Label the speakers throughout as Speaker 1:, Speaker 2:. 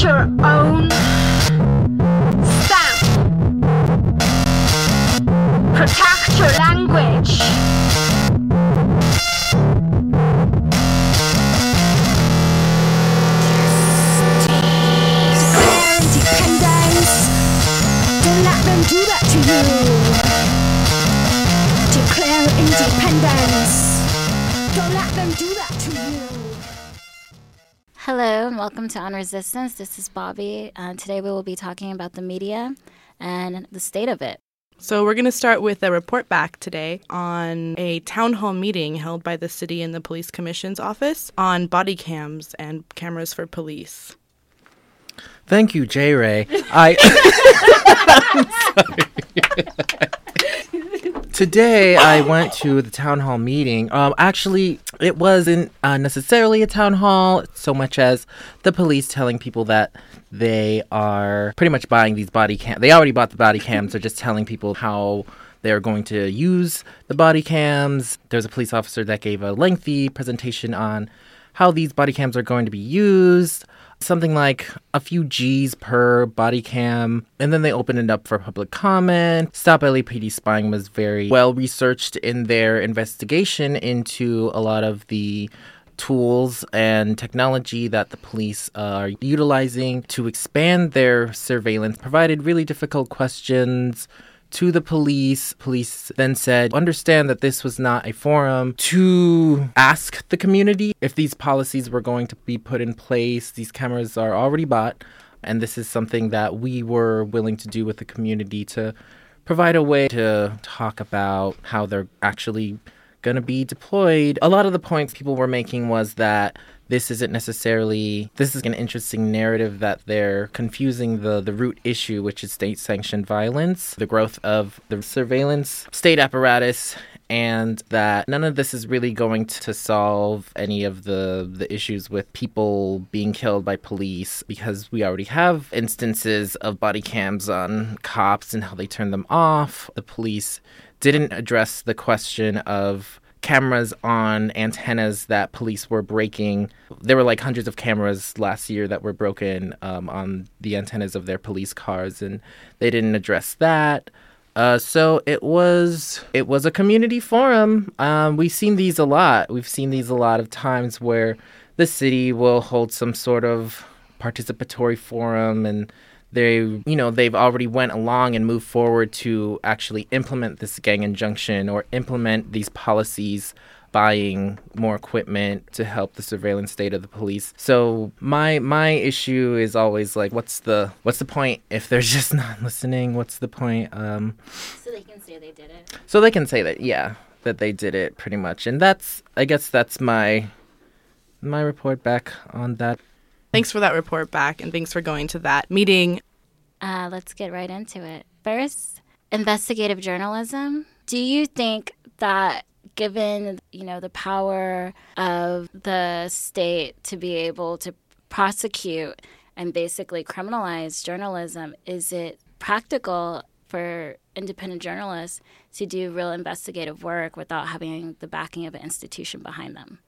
Speaker 1: Your own stamp. Protect your language.
Speaker 2: Do that to you. Declare independence.
Speaker 3: Hello and welcome to On Resistance. This is Bobby. Uh, today we will be talking about the media and the state of it.
Speaker 4: So, we're going to start with a report back today on a town hall meeting held by the city and the police commission's office on body cams and cameras for police.
Speaker 5: Thank you, J Ray. I Today I went to the town hall meeting. Um, actually, it wasn't uh, necessarily a town hall so much as the police telling people that they are pretty much buying these body cam. They already bought the body cams. They're just telling people how they're going to use the body cams. There's a police officer that gave a lengthy presentation on how these body cams are going to be used. Something like a few G's per body cam. And then they opened it up for public comment. Stop LAPD spying was very well researched in their investigation into a lot of the tools and technology that the police are utilizing to expand their surveillance, provided really difficult questions to the police. Police then said, understand that this was not a forum to ask the community if these policies were going to be put in place. These cameras are already bought, and this is something that we were willing to do with the community to provide a way to talk about how they're actually going to be deployed. A lot of the points people were making was that this isn't necessarily this is an interesting narrative that they're confusing the the root issue which is state sanctioned violence the growth of the surveillance state apparatus and that none of this is really going to solve any of the the issues with people being killed by police because we already have instances of body cams on cops and how they turn them off. The police didn't address the question of cameras on antennas that police were breaking. There were like hundreds of cameras last year that were broken um, on the antennas of their police cars, and they didn't address that. Uh, so it was it was a community forum. Um, we've seen these a lot. We've seen these a lot of times where the city will hold some sort of participatory forum and they you know they've already went along and moved forward to actually implement this gang injunction or implement these policies buying more equipment to help the surveillance state of the police. So my my issue is always like what's the what's the point if they're just not listening? What's the point um
Speaker 3: So they can say they did it.
Speaker 5: so they can say that yeah that they did it pretty much. And that's i guess that's my my report back on that
Speaker 4: Thanks for that report back, and thanks for going to that meeting.
Speaker 3: Uh, let's get right into it. First, investigative journalism. Do you think that given you know the power of the state to be able to prosecute and basically criminalize journalism, is it practical for independent journalists to do real investigative work without having the backing of an institution behind them?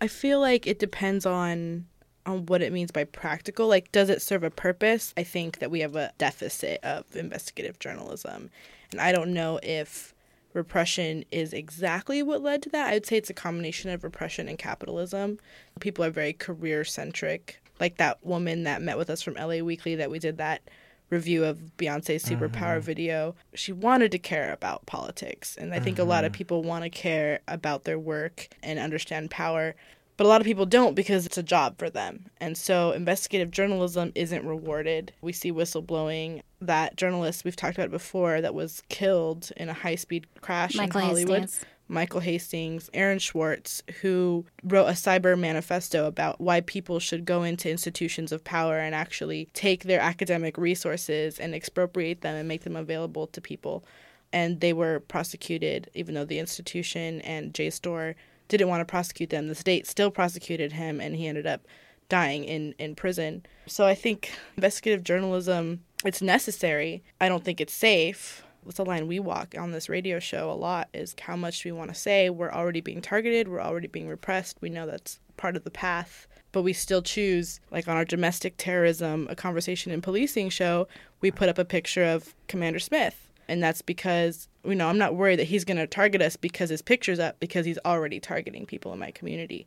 Speaker 4: I feel like it depends on on what it means by practical. Like, does it serve a purpose? I think that we have a deficit of investigative journalism, and I don't know if repression is exactly what led to that. I would say it's a combination of repression and capitalism. People are very career centric. Like that woman that met with us from LA Weekly that we did that review of Beyonce's Superpower mm-hmm. video. She wanted to care about politics. And I think a lot of mm-hmm. people want to care about their work and understand power. But a lot of people don't because it's a job for them. And so investigative journalism isn't rewarded. We see whistleblowing. That journalist we've talked about before that was killed in a high speed crash
Speaker 3: Michael
Speaker 4: in Hollywood.
Speaker 3: Hastings.
Speaker 4: Michael Hastings, Aaron Swartz, who wrote a cyber manifesto about why people should go into institutions of power and actually take their academic resources and expropriate them and make them available to people. And they were prosecuted, even though the institution and JSTOR didn't want to prosecute them. The state still prosecuted him, and he ended up dying in, in prison. So I think investigative journalism, it's necessary. I don't think it's safe what's the line we walk on this radio show a lot is how much we want to say we're already being targeted we're already being repressed we know that's part of the path but we still choose, like on our domestic terrorism, a conversation in policing show, we put up a picture of Commander Smith. And that's because, you know, I'm not worried that he's going to target us because his picture's up, because he's already targeting people in my community.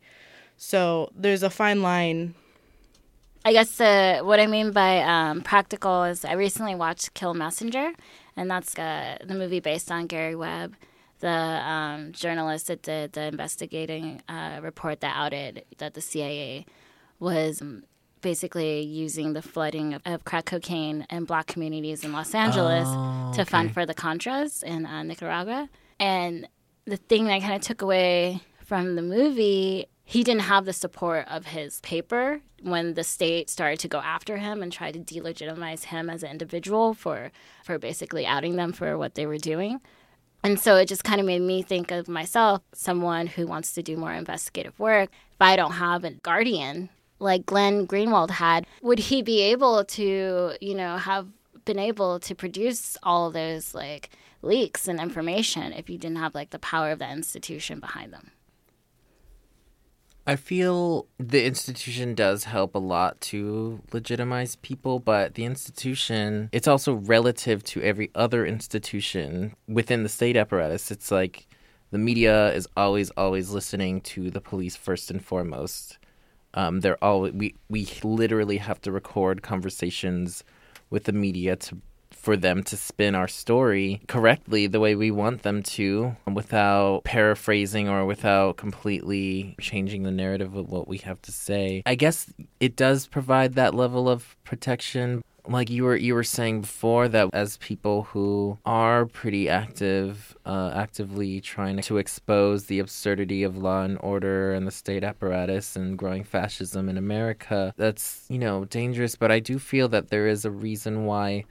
Speaker 4: So there's a fine line.
Speaker 3: I guess uh, what I mean by um, practical is I recently watched Kill Messenger, and that's uh, the movie based on Gary Webb, the um, journalist that did the investigating uh, report that outed that the CIA was um, basically using the flooding of, of crack cocaine in black communities in Los Angeles
Speaker 5: Oh,
Speaker 3: to fund for the Contras in uh, Nicaragua. And the thing that I kind of took away from the movie, he didn't have the support of his paper when the state started to go after him and try to delegitimize him as an individual for for basically outing them for what they were doing. And so it just kind of made me think of myself, someone who wants to do more investigative work. If I don't have a guardian like Glenn Greenwald had, would he be able to, you know, have been able to produce all those like leaks and information if you didn't have like the power of the institution behind them?
Speaker 5: I feel the institution does help a lot to legitimize people, but the institution, it's also relative to every other institution within the state apparatus. It's like the media is always, always listening to the police first and foremost. Um, they're all we we literally have to record conversations with the media to for them to spin our story correctly the way we want them to without paraphrasing or without completely changing the narrative of what we have to say. I guess it does provide that level of protection like you were you were saying before that as people who are pretty active uh, actively trying to expose the absurdity of law and order and the state apparatus and growing fascism in America that's you know dangerous. But I do feel that there is a reason why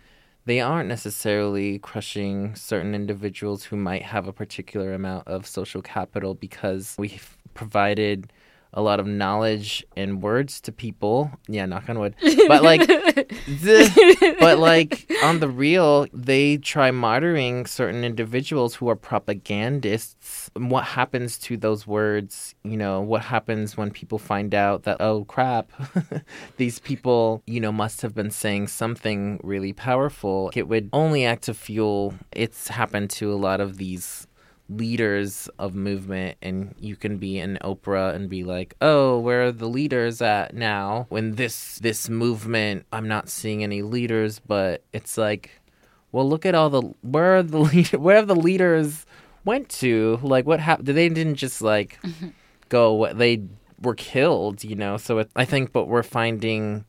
Speaker 5: they aren't necessarily crushing certain individuals who might have a particular amount of social capital because we've provided a lot of knowledge and words to people. Yeah, knock on wood. But like, the, but like on the real, they try martyring certain individuals who are propagandists. What happens to those words? You know, what happens when people find out that oh crap, these people, you know, must have been saying something really powerful. It would only act to fuel. It's happened to a lot of these leaders of movement and you can be an Oprah and be like, "Oh, where are the leaders at now?" When this this movement, I'm not seeing any leaders, but it's like, well, look at all the where are the lead, where have the leaders went to? Like what happened? They didn't just like mm-hmm. go what they were killed, you know. So it, I think what we're finding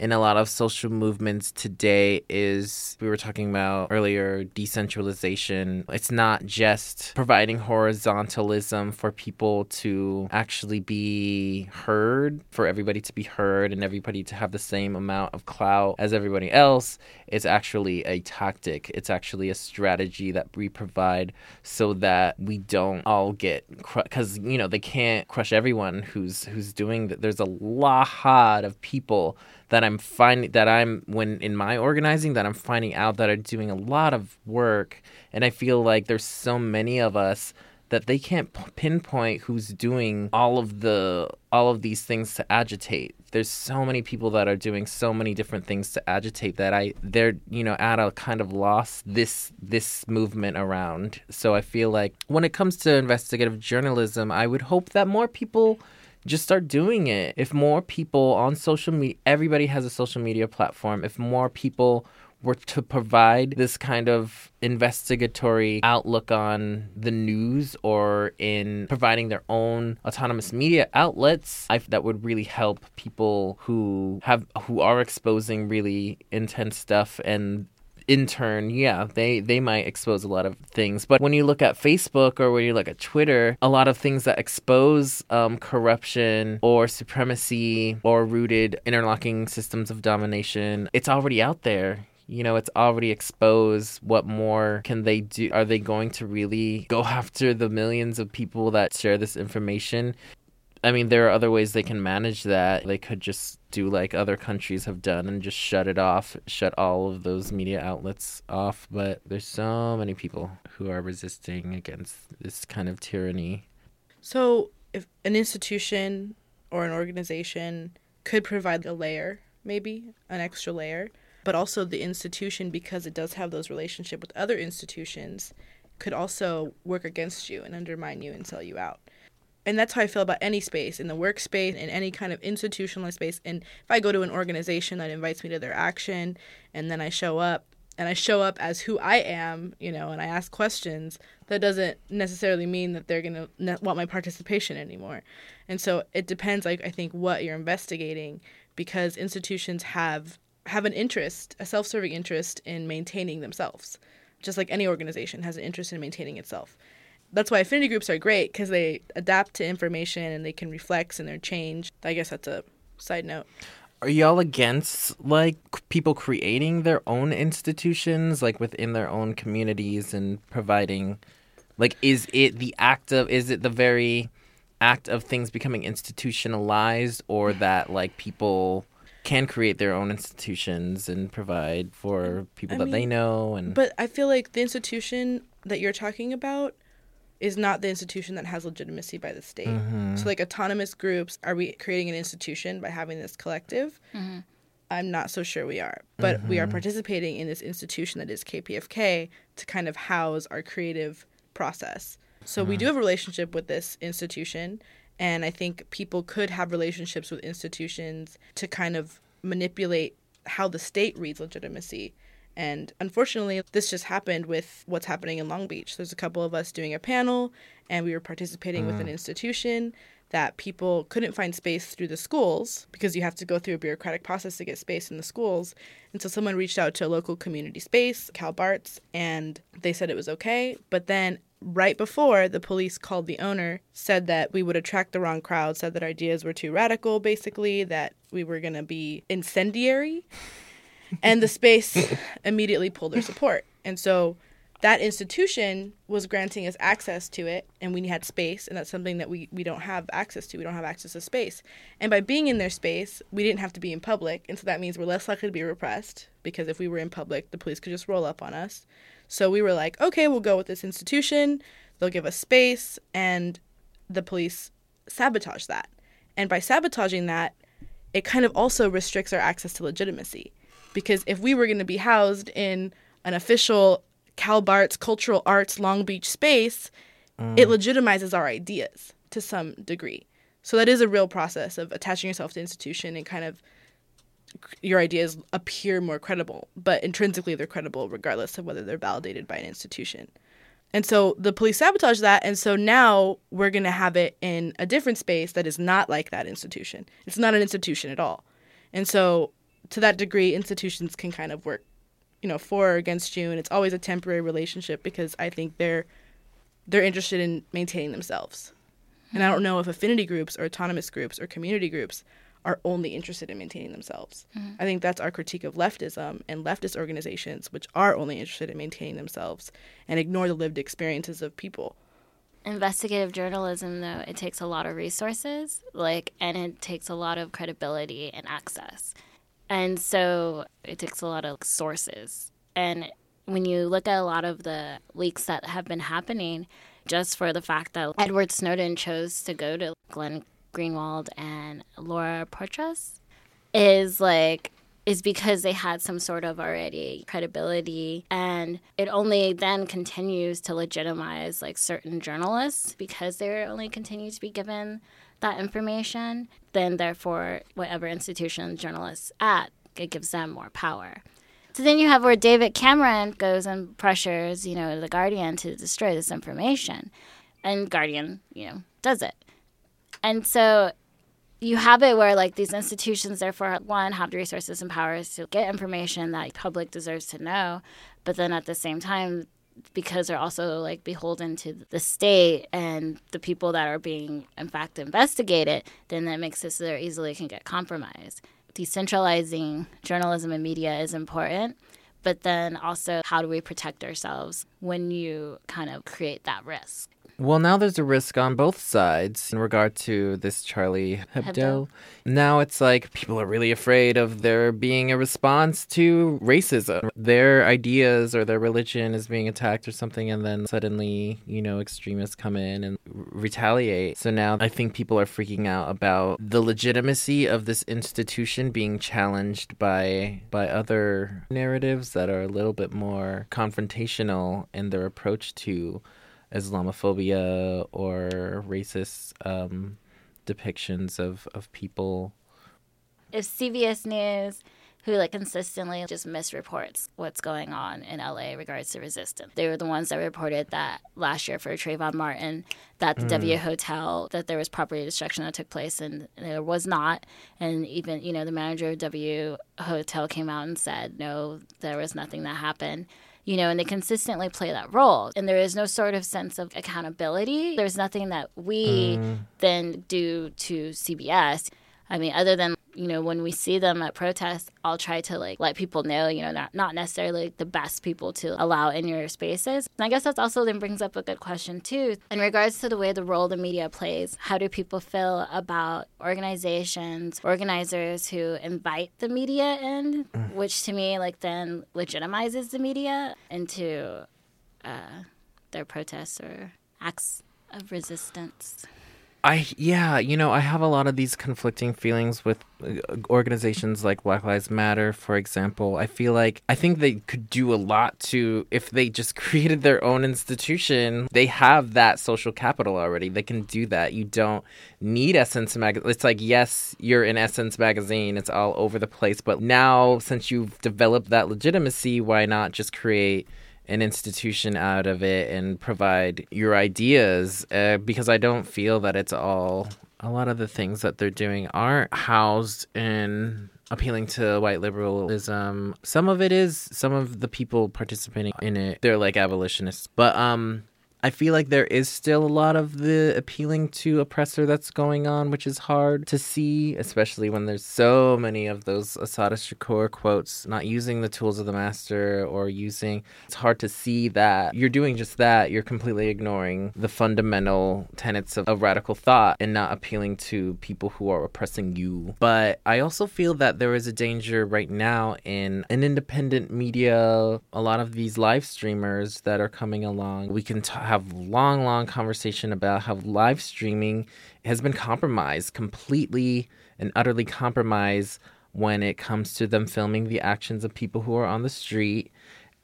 Speaker 5: in a lot of social movements today is we were talking about earlier decentralization. It's not just providing horizontalism for people to actually be heard, for everybody to be heard and everybody to have the same amount of clout as everybody else. It's actually a tactic, it's actually a strategy that we provide so that we don't all get because you know they can't crush everyone who's who's doing that. There's a lot of people that I'm finding that I'm when in my organizing that I'm finding out that are doing a lot of work and I feel like there's so many of us that they can't pinpoint who's doing all of the all of these things to agitate. There's so many people that are doing so many different things to agitate that I they're you know at a kind of loss this this movement around. So I feel like when it comes to investigative journalism, I would hope that more people just start doing it. If more people on social media, everybody has a social media platform. If more people were to provide this kind of investigatory outlook on the news or in providing their own autonomous media outlets, I, that would really help people who have who are exposing really intense stuff and in turn, yeah, they they might expose a lot of things. But when you look at Facebook or when you look at Twitter, a lot of things that expose um, corruption or supremacy or rooted interlocking systems of domination, it's already out there. You know, it's already exposed. What more can they do? Are they going to really go after the millions of people that share this information? I mean, there are other ways they can manage that. They could just do like other countries have done and just shut it off, shut all of those media outlets off. But there's so many people who are resisting against this kind of tyranny.
Speaker 4: So, if an institution or an organization could provide a layer, maybe an extra layer, but also the institution because it does have those relationship with other institutions could also work against you and undermine you and sell you out. And that's how I feel about any space in the workspace, in any kind of institutionalized space. And if I go to an organization that invites me to their action and then I show up and I show up as who I am, you know, and I ask questions, that doesn't necessarily mean that they're going to ne- want my participation anymore. And so it depends, like, I think, what you're investigating because institutions have have an interest, a self-serving interest in maintaining themselves, just like any organization has an interest in maintaining itself. That's why affinity groups are great because they adapt to information and they can reflect and they're change. I guess that's a side note.
Speaker 5: Are y'all against like people creating their own institutions, like within their own communities, and providing, like, is it the act of, is it the very act of things becoming institutionalized, or that like people can create their own institutions and provide for people
Speaker 4: I
Speaker 5: that they know and
Speaker 4: But I feel like the institution that you're talking about is not the institution that has legitimacy by the state. Mm-hmm. So, like autonomous groups, are we creating an institution by having this collective? Mm-hmm. I'm not so sure we are. But we are mm-hmm. participating in this institution that is KPFK to kind of house our creative process. So, we do have a relationship with this institution. And I think people could have relationships with institutions to kind of manipulate how the state reads legitimacy. And unfortunately, this just happened with what's happening in Long Beach. There's a couple of us doing a panel, and we were participating with an mm. institution that people couldn't find space through the schools because you have to go through a bureaucratic process to get space in the schools. And so someone reached out to a local community space, Cal Barts, and they said it was okay. But then right before the police called the owner, said that we would attract the wrong crowd, said that our ideas were too radical, basically, that we were going to be incendiary. And the space immediately pulled their support. And so that institution was granting us access to it and we had space and that's something that we, we don't have access to. We don't have access to space. And by being in their space we didn't have to be in public and so that means we're less likely to be repressed because if we were in public the police could just roll up on us. So we were like okay we'll go with this institution. They'll give us space and the police sabotage that. And by sabotaging that it kind of also restricts our access to legitimacy because if we were going to be housed in an official Cal Barts Cultural Arts Long Beach space, it mm. legitimizes our ideas to some degree. So that is a real process of attaching yourself to institution and kind of your ideas appear more credible, but intrinsically they're credible regardless of whether they're validated by an institution. And so the police sabotage that, and so now we're going to have it in a different space that is not like that institution. It's not an institution at all. And so to that degree, institutions can kind of work, you know, for or against you, and it's always a temporary relationship because I think they're they're interested in maintaining themselves. And I don't know if affinity groups or autonomous groups or community groups are only interested in maintaining themselves. Mm-hmm. I think that's our critique of leftism and leftist organizations, which are only interested in maintaining themselves and ignore the lived experiences of people.
Speaker 3: investigative journalism though it takes a lot of resources like and it takes a lot of credibility and access and so it takes a lot of sources. And when you look at a lot of the leaks that have been happening just for the fact that edward snowden chose to go to glenn greenwald and laura poitras is like is because they had some sort of already credibility. And it only then continues to legitimize like certain journalists because they're only continue to be given that information then therefore whatever institution journalists at it gives them more power. So then you have where david cameron goes and pressures you know the guardian to destroy this information. And guardian you know does it. And so you have it where like these institutions therefore one have the resources and powers to get information that public deserves to know but then at the same time because they're also like beholden to the state and the people that are being in fact investigated then that makes it so they easily can get compromised. Decentralizing journalism and media is important but then also how do we protect ourselves when you kind of create that risk
Speaker 5: Well, now there's a risk on both sides in regard to this Charlie Hebdo.
Speaker 3: Hebdo.
Speaker 5: Now it's like people are really afraid of there being a response to racism. Their ideas or their religion is being attacked or something, and then suddenly, you know, extremists come in and r- retaliate. So now I think people are freaking out about the legitimacy of this institution being challenged by by other narratives that are a little bit more confrontational in their approach to Islamophobia or racist um, depictions of, of people.
Speaker 3: if CBS News, who like consistently just misreports what's going on in LA regards to resistance, they were the ones that reported that last year for Trayvon Martin that the W Hotel that there was property destruction that took place and there was not, and even you know the manager of W Hotel came out and said no, there was nothing that happened. You know, and they consistently play that role. And there is no sort of sense of accountability. There's nothing that we mm. then do to CBS. I mean, other than you know when we see them at protests, I'll try to like let people know, you know, not not necessarily the best people to allow in your spaces. And I guess that's also then brings up a good question too in regards to the way the role the media plays. How do people feel about organizations, organizers who invite the media in, which to me like then legitimizes the media into uh, their protests or acts of resistance.
Speaker 5: I yeah, you know, I have a lot of these conflicting feelings with uh, organizations like Black Lives Matter, for example. I feel like I think they could do a lot to if they just created their own institution. They have that social capital already. They can do that. You don't need Essence magazine. It's like yes, you're in Essence magazine. It's all over the place, but now since you've developed that legitimacy, why not just create an institution out of it and provide your ideas uh, because I don't feel that it's all a lot of the things that they're doing aren't housed in appealing to white liberalism. Some of it is some of the people participating in it they're like abolitionists. But um I feel like there is still a lot of the appealing to oppressor that's going on, which is hard to see, especially when there's so many of those Assata Shakur quotes, not using the tools of the master or using. It's hard to see that you're doing just that. You're completely ignoring the fundamental tenets of, of radical thought and not appealing to people who are oppressing you. But I also feel that there is a danger right now in an independent media, a lot of these live streamers that are coming along. We can t- have long, long conversation about how live streaming has been compromised, completely and utterly compromised when it comes to them filming the actions of people who are on the street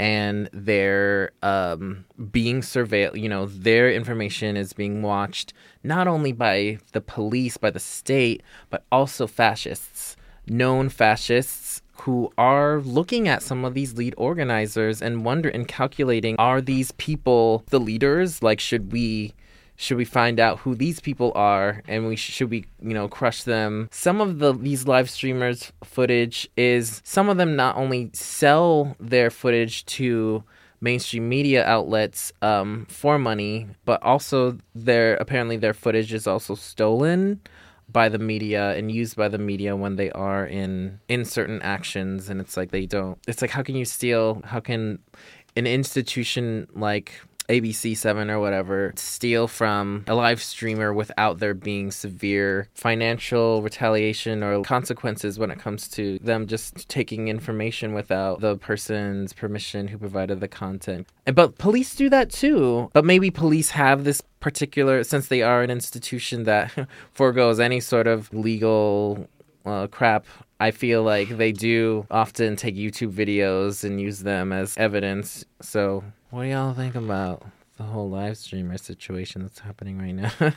Speaker 5: and they're um, being surveilled. You know, their information is being watched not only by the police, by the state, but also fascists, known fascists who are looking at some of these lead organizers and wonder and calculating are these people the leaders? Like should we should we find out who these people are and we should we you know crush them? Some of the these live streamers footage is some of them not only sell their footage to mainstream media outlets um, for money but also their apparently their footage is also stolen by the media and used by the media when they are in in certain actions. And it's like they don't it's like how can you steal how can an institution like ABC7 or whatever steal from a live streamer without there being severe financial retaliation or consequences when it comes to them just taking information without the person's permission who provided the content. But police do that too. But maybe police have this particular, since they are an institution that foregoes any sort of legal uh, crap. I feel like they do often take YouTube videos and use them as evidence. So, what do y'all think about the whole live streamer situation that's happening right now?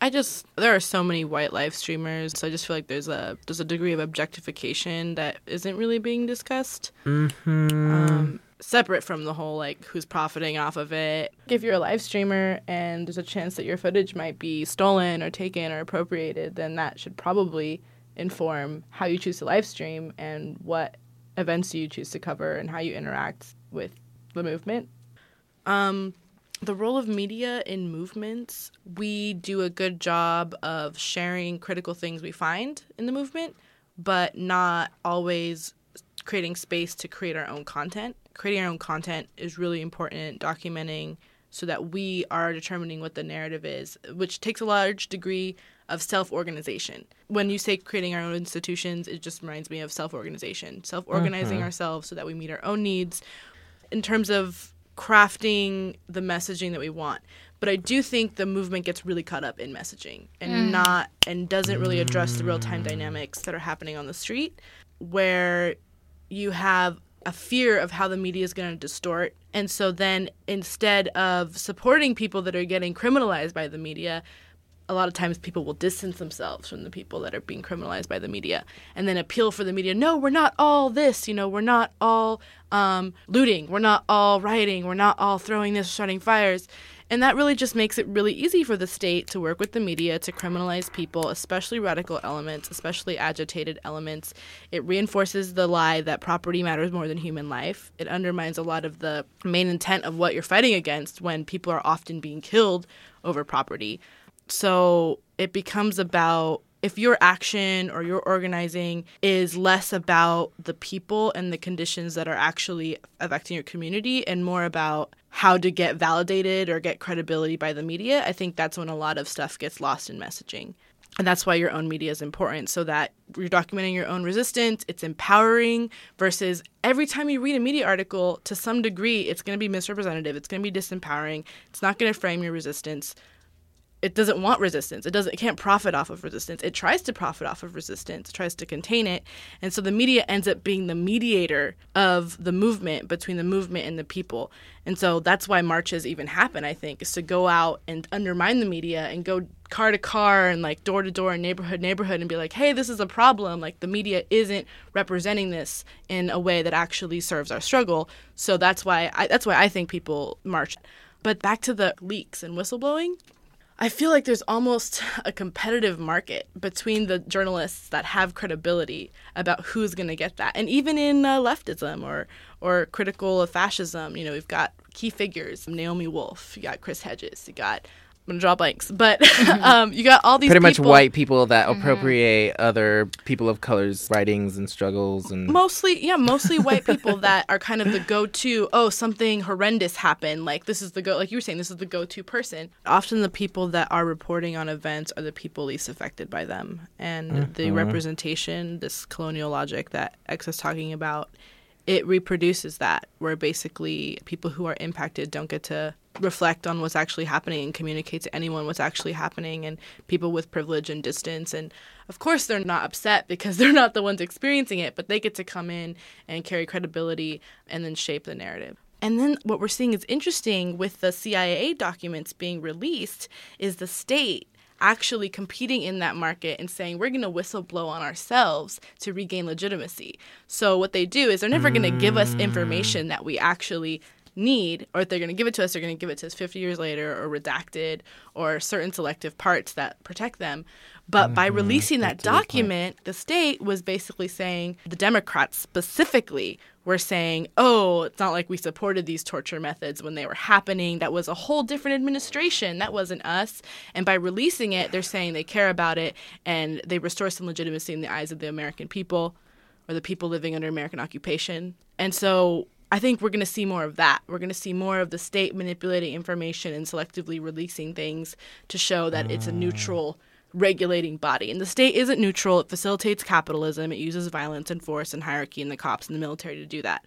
Speaker 4: I just there are so many white live streamers, so I just feel like there's a there's a degree of objectification that isn't really being discussed.
Speaker 5: mm-hmm.
Speaker 4: Um, separate from the whole like who's profiting off of it. If you're a live streamer and there's a chance that your footage might be stolen or taken or appropriated, then that should probably inform how you choose to live stream and what events you choose to cover and how you interact with the movement. Um, the role of media in movements, we do a good job of sharing critical things we find in the movement, but not always creating space to create our own content. Creating our own content is really important, documenting so that we are determining what the narrative is, which takes a large degree of self organization. When you say creating our own institutions, it just reminds me of self organization, self organizing ourselves so that we meet our own needs in terms of crafting the messaging that we want. But I do think the movement gets really caught up in messaging and mm. not and doesn't really address the real time dynamics that are happening on the street where you have a fear of how the media is going to distort. And so then instead of supporting people that are getting criminalized by the media, a lot of times people will distance themselves from the people that are being criminalized by the media and then appeal for the media no we're not all this you know we're not all um, looting we're not all rioting we're not all throwing this starting fires. And that really just makes it really easy for the state to work with the media to criminalize people especially radical elements especially agitated elements. It reinforces the lie that property matters more than human life. It undermines a lot of the main intent of what you're fighting against when people are often being killed over property so it becomes about if your action or your organizing is less about the people and the conditions that are actually affecting your community and more about how to get validated or get credibility by the media, I think that's when a lot of stuff gets lost in messaging. And that's why your own media is important so that you're documenting your own resistance. It's empowering versus every time you read a media article, to some degree, it's going to be misrepresentative. It's going to be disempowering. It's not going to frame your resistance it doesn't want resistance. It doesn't it can't profit off of resistance. It tries to profit off of resistance, tries to contain it. And so the media ends up being the mediator of the movement between the movement and the people. And so that's why marches even happen, I think, is to go out and undermine the media and go car to car and like door to door and neighborhood neighborhood and be like, "Hey, this is a problem. Like the media isn't representing this in a way that actually serves our struggle." So that's why I, that's why I think people march. But back to the leaks and whistleblowing, I feel like there's almost a competitive market between the journalists that have credibility about who's going to get that. And even in uh, leftism or or critical of fascism, you know, we've got key figures, Naomi Wolf, you got Chris Hedges, you got I'm gonna draw blanks, but mm-hmm. um, you got all these
Speaker 5: Pretty much white people that mm-hmm. appropriate other people of color's writings and struggles and
Speaker 4: mostly yeah mostly white people that are kind of the go-to oh something horrendous happened like this is the go like you were saying this is the go-to person. Often the people that are reporting on events are the people least affected by them and mm, the mm-hmm. representation this colonial logic that x is talking about it reproduces that where basically people who are impacted don't get to reflect on what's actually happening and communicate to anyone what's actually happening and people with privilege and distance. And of course they're not upset because they're not the ones experiencing it but they get to come in and carry credibility and then shape the narrative. And then what we're seeing is interesting with the CIA documents being released is the state actually competing in that market and saying we're going to whistleblow on ourselves to regain legitimacy. So what they do is they're never going to give us mm. information that we actually need or if they're going to give it to us they're going to give it to us 50 years later or redacted or certain selective parts that protect them. But by releasing that document the state was basically saying the democrats specifically were saying oh it's not like we supported these torture methods when they were happening. That was a whole different administration. That wasn't us. And by releasing it they're saying they care about it and they restore some legitimacy in the eyes of the american people or the people living under American occupation. And so I think we're going to see more of that. We're going to see more of the state manipulating information and selectively releasing things to show that it's a neutral regulating body. And the state isn't neutral, it facilitates capitalism, it uses violence and force and hierarchy and the cops and the military to do that.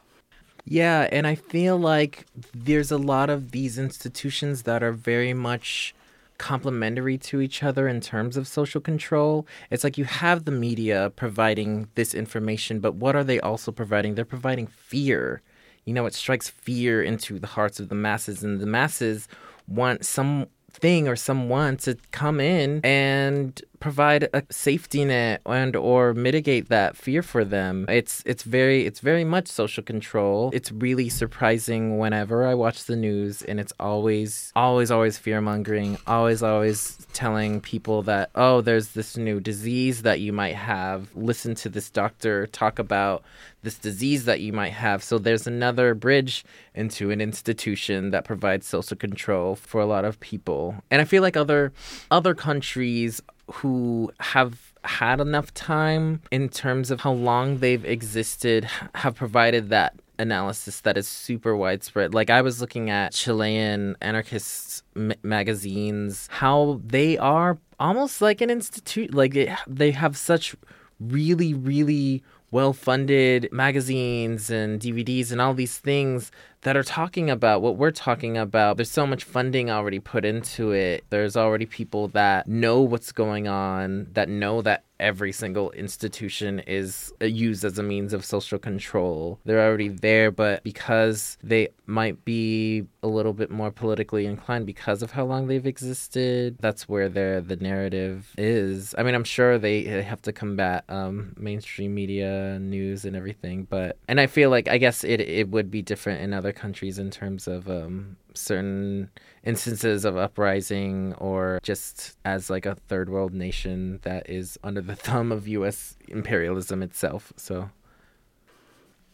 Speaker 5: Yeah, and I feel like there's a lot of these institutions that are very much complementary to each other in terms of social control. It's like you have the media providing this information, but what are they also providing? They're providing fear. You know, it strikes fear into the hearts of the masses, and the masses want something or someone to come in and provide a safety net and or mitigate that fear for them. It's it's very it's very much social control. It's really surprising whenever I watch the news and it's always always always fear mongering, always always telling people that oh there's this new disease that you might have. Listen to this doctor talk about this disease that you might have. So there's another bridge into an institution that provides social control for a lot of people. And I feel like other other countries who have had enough time in terms of how long they've existed have provided that analysis that is super widespread. Like I was looking at Chilean anarchist m- magazines, how they are almost like an institute. Like they, they have such really, really well funded magazines and DVDs and all these things that are talking about what we're talking about. There's so much funding already put into it. There's already people that know what's going on, that know that every single institution is uh, used as a means of social control. They're already there, but because they might be a little bit more politically inclined because of how long they've existed, that's where their the narrative is. I mean, I'm sure they have to combat um, mainstream media, news, and everything, but and I feel like I guess it it would be different in other countries in terms of um, certain instances of uprising or just as like a third world nation that is under the thumb of US imperialism itself. So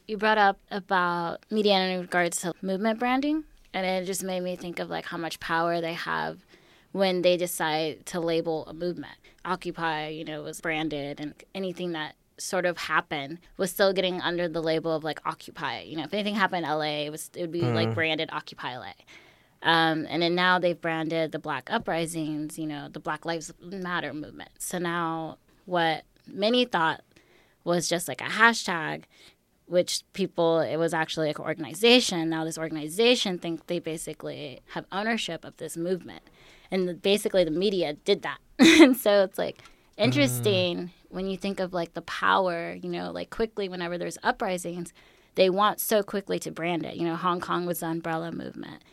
Speaker 3: You brought up about media in regards to movement branding, and it just made me think of like how much power they have when they decide to label a movement. Occupy, you know, was branded, and anything that sort of happen was still getting under the label of like Occupy. You know, if anything happened in LA, it was it would be like branded Occupy LA. Um, and then now they've branded the Black uprisings, you know, the Black Lives Matter movement. So now what many thought was just like a hashtag, which people it was actually like an organization. Now this organization think they basically have ownership of this movement, and basically the media did that. and so it's like interesting when you think of like the power, you know, like quickly whenever there's uprisings, they want so quickly to brand it. You know, Hong Kong was the umbrella movement.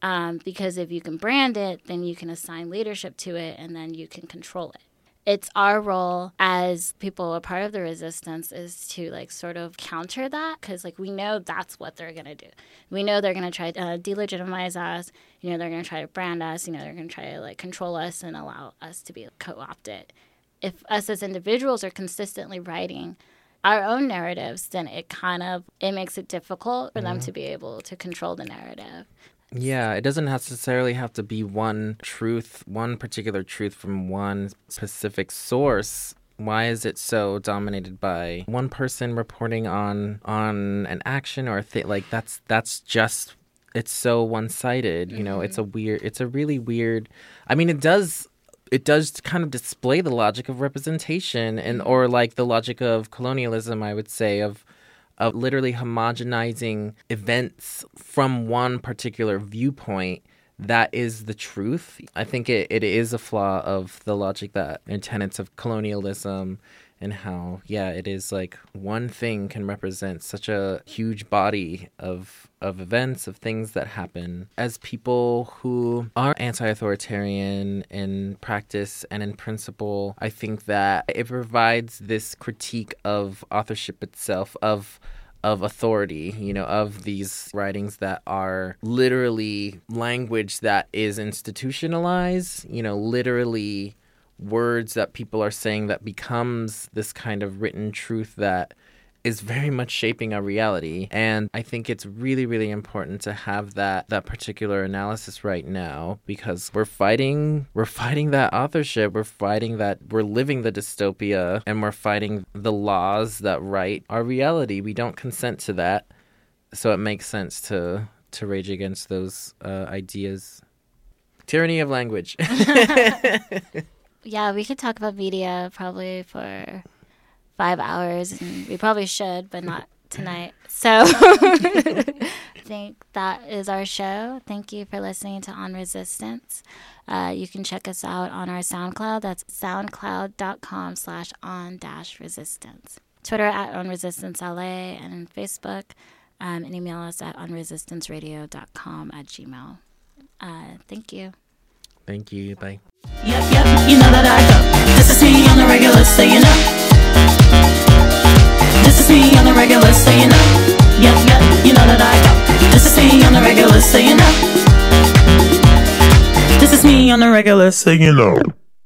Speaker 3: Um, because if you can brand it, then you can assign leadership to it and then you can control it. It's our role as people a part of the resistance is to like sort of counter that because like we know that's what they're gonna do. We know they're gonna try to uh, delegitimize us. You know they're gonna try to brand us. You know they're gonna try to like control us and allow us to be co-opted. If us as individuals are consistently writing our own narratives, then it kind of it makes it difficult for them mm-hmm. to be able to control the narrative.
Speaker 5: Yeah, it doesn't necessarily have to be one truth, one particular truth from one specific source. Why is it so dominated by one person reporting on on an action or a thing? Like that's that's just it's so one-sided. You know, it's mm-hmm. a weird. It's a really weird. I mean, it does it does kind of display the logic of representation and mm-hmm. or like the logic of colonialism. I would say of of literally homogenizing events from one particular viewpoint that is the truth. I think it, it is a flaw of the logic that and tenets of colonialism and how, yeah, it is like one thing can represent such a huge body of of events, of things that happen. As people who are anti authoritarian in practice and in principle, I think that it provides this critique of authorship itself, of of authority, you know, of these writings that are literally language that is institutionalized, you know, literally words that people are saying that becomes this kind of written truth that is very much shaping our reality. And i think it's really really important to have that that particular analysis right now because we're fighting we're fighting that authorship. We're fighting that we're living the dystopia and we're fighting the laws that write our reality. We don't consent to that. So it makes sense to to rage against those uh, ideas. Tyranny of language
Speaker 3: Yeah, we could talk about media probably for five hours, and we probably should, but not tonight. So I think that is our show. Thank you for listening to On Resistance. Uh, you can check us out on our SoundCloud. That's soundcloud.com slash on dash resistance. Twitter at On Resistance LA and Facebook. Um, and email us at onresistanceradio.com at gmail. Uh, thank you.
Speaker 5: Thank you bye
Speaker 6: Yep, yep, you know that I go. This is me on the regular, so you know. This is me on the regular, so you know. Yep, yep, you know that I go. This is me on the regular, so you know. This is me on the regular, so you know.